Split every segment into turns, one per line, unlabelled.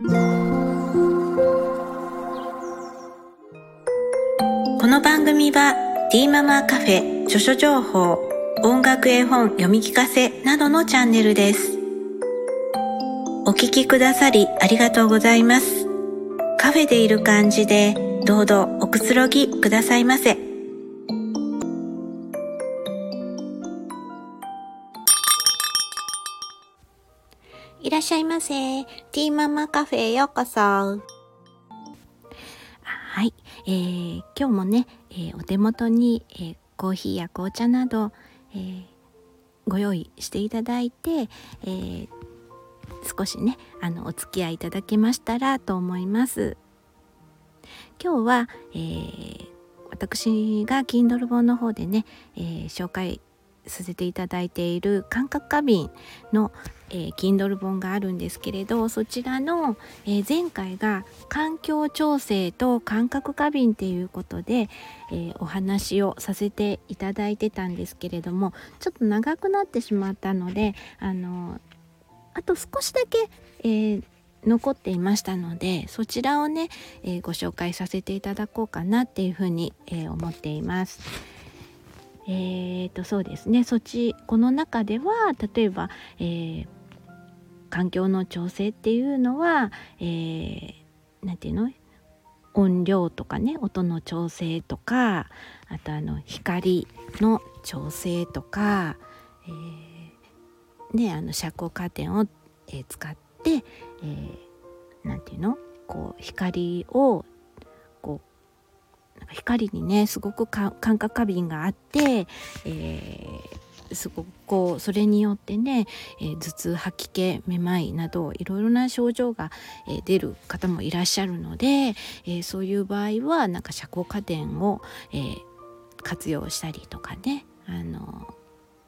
この番組は D ママカフェ著書情報音楽絵本読み聞かせなどのチャンネルです。お聞きくださりありがとうございます。カフェでいる感じでどうぞおくつろぎくださいませ。らっしゃいませ。ティーママカフェへようこそ。はい、えー、今日もね、えー、お手元に、えー、コーヒーや紅茶など、えー、ご用意していただいて、えー、少しねあのお付き合いいただけましたらと思います。今日は、えー、私が Kindle 本の方でね、えー、紹介させていただいている感覚過敏の、えー、Kindle 本があるんですけれどそちらの、えー、前回が環境調整と感覚過敏っていうことで、えー、お話をさせていただいてたんですけれどもちょっと長くなってしまったのであのあと少しだけ、えー、残っていましたのでそちらをね、えー、ご紹介させていただこうかなっていうふうに、えー、思っています。えーとそうですね。そっちこの中では例えば、えー、環境の調整っていうのは何、えー、て言うの？音量とかね音の調整とかあとあの光の調整とか、えー、ねあの遮光カーテンを、えー、使って、えー、て言うの？こう光を光にねすごく感覚過敏があって、えー、すごくこうそれによってね、えー、頭痛吐き気めまいなどいろいろな症状が、えー、出る方もいらっしゃるので、えー、そういう場合はなんか遮光家電を、えー、活用したりとかねあの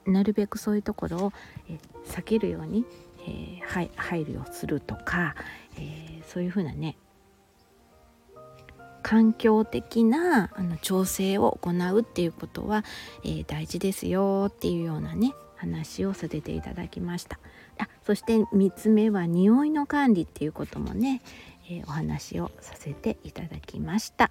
なるべくそういうところを、えー、避けるように、えー、配慮するとか、えー、そういうふうなね環境的なあの調整を行うっていうことは、えー、大事ですよっていうようなね話をさせていただきました。あそして3つ目は匂いの管理っていうこともね、えー、お話をさせていただきました。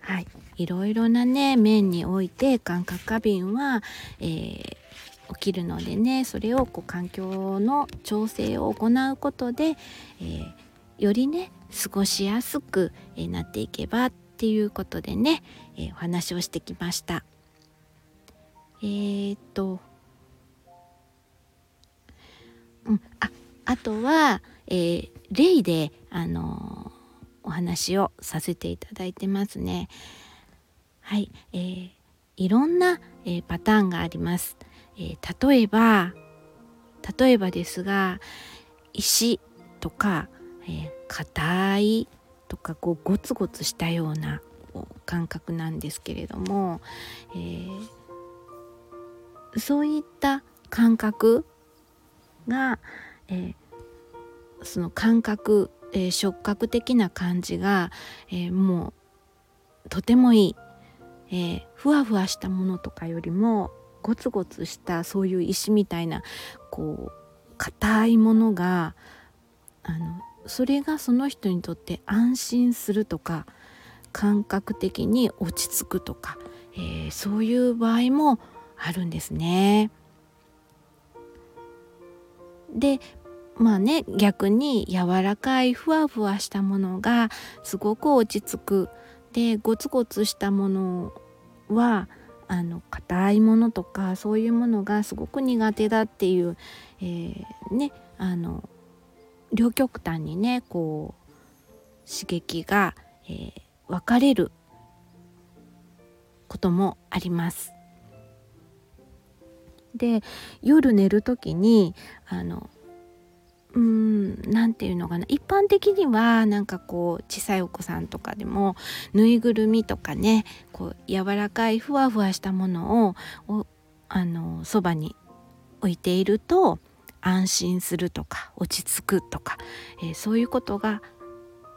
はい。いろいろなね面において感覚過敏は、えー、起きるのでねそれをこう環境の調整を行うことで、えー、よりね過ごしやすくなっていけばっていうことでね、えー、お話をしてきました。えー、っと、うん、ああとは、えー、例で、あのお話をさせていただいてますね。はい、えー、いろんな、えー、パターンがあります。えー、例えば例えばですが石とかえ硬、いとかこうゴツゴツしたような感覚なんですけれども、えー、そういった感覚が、えー、その感覚、えー、触覚的な感じが、え、もうとてもいい、え、ふわふわしたものとかよりもゴツゴツしたそういう石みたいなこう硬いものがあのそれがその人にとって安心するとか感覚的に落ち着くとか、えー、そういう場合もあるんですね。でまあね逆に柔らかいふわふわしたものがすごく落ち着くでゴツゴツしたものはあの硬いものとかそういうものがすごく苦手だっていう、えー、ねあの両極端にねこう刺激が、えー、分かれることもあります。で夜寝る時にあのうん何て言うのかな一般的にはなんかこう小さいお子さんとかでもぬいぐるみとかねこう柔らかいふわふわしたものをあのそばに置いていると安心するとか落ち着くとか、えー、そういうことが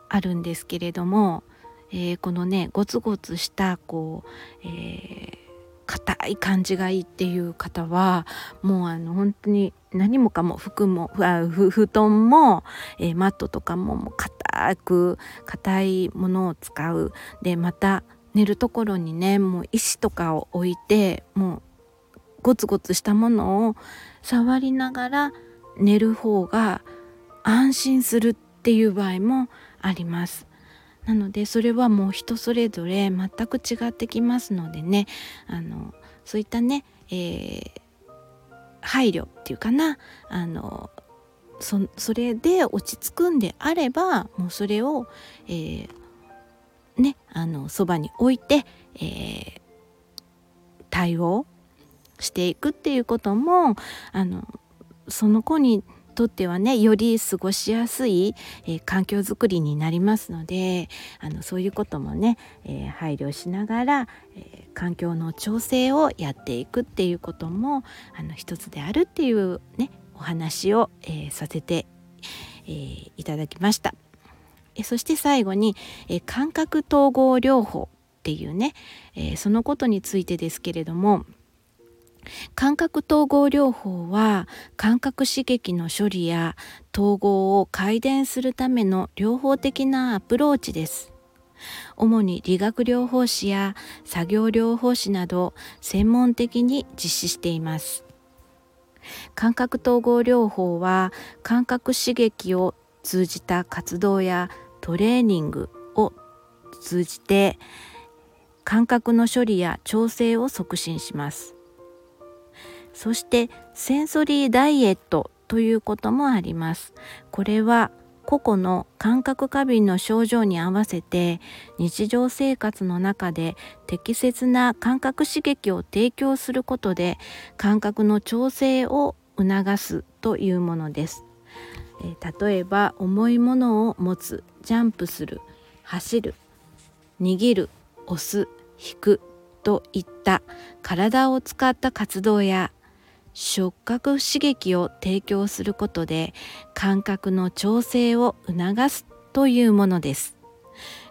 あるんですけれども、えー、このねゴツゴツしたこう、えー、硬い感じがいいっていう方はもうあの本当に何もかも服も布団も、えー、マットとかももう硬く硬いものを使う。でまた寝るところにねもう石とかを置いてもうゴツゴツしたものを触りながら寝る方が安心するっていう場合もあります。なのでそれはもう人それぞれ全く違ってきますのでねあのそういったね、えー、配慮っていうかなあのそそれで落ち着くんであればもうそれを、えー、ねあのそばに置いて、えー、対応していくっていうこともあのその子にとってはねより過ごしやすい、えー、環境づくりになりますのであのそういうこともね、えー、配慮しながら、えー、環境の調整をやっていくっていうこともあの一つであるっていうねお話を、えさせて、えいただきました。えそして最後に、え感覚統合療法っていうね、えそのことについてですけれども感覚統合療法は感覚刺激の処理や統合を改善するための療法的なアプローチです。主に理学療法士や作業療法士など専門的に実施しています。感覚統合療法は感覚刺激を通じた活動やトレーニングを通じて感覚の処理や調整を促進します。そしてセンソリーダイエットということもありますこれは個々の感覚過敏の症状に合わせて日常生活の中で適切な感覚刺激を提供することで感覚の調整を促すというものです。え例えば重いものを持つジャンプする走る握る押す引くといった体を使った活動や触覚刺激を提供することで感覚の調整を促すというものです。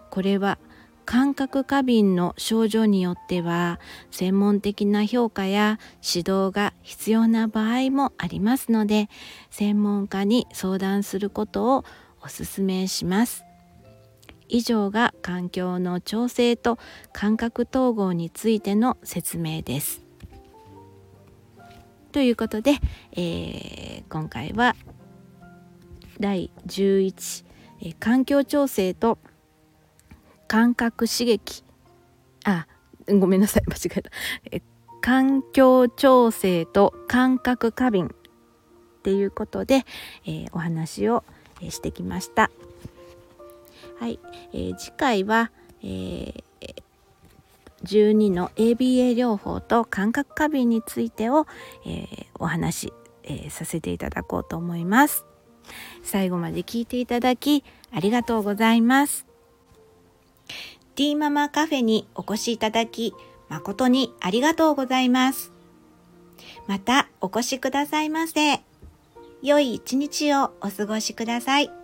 これは感覚過敏の症状によっては専門的な評価や指導が必要な場合もありますので専門家に相談することをお勧めします。以上が環境の調整と感覚統合についての説明です。ということで、えー、今回は第11、えー、環境調整と感覚刺激あごめんなさい間違えた、えー、環境調整と感覚過敏っていうことで、えー、お話を、してきました。はい、えー、次回は、えー12の ABA 療法と感覚過敏についてを、えー、お話、えー、させていただこうと思います。最後まで聞いていただきありがとうございます。D ママカフェにお越しいただき誠にありがとうございます。またお越しくださいませ。良い一日をお過ごしください。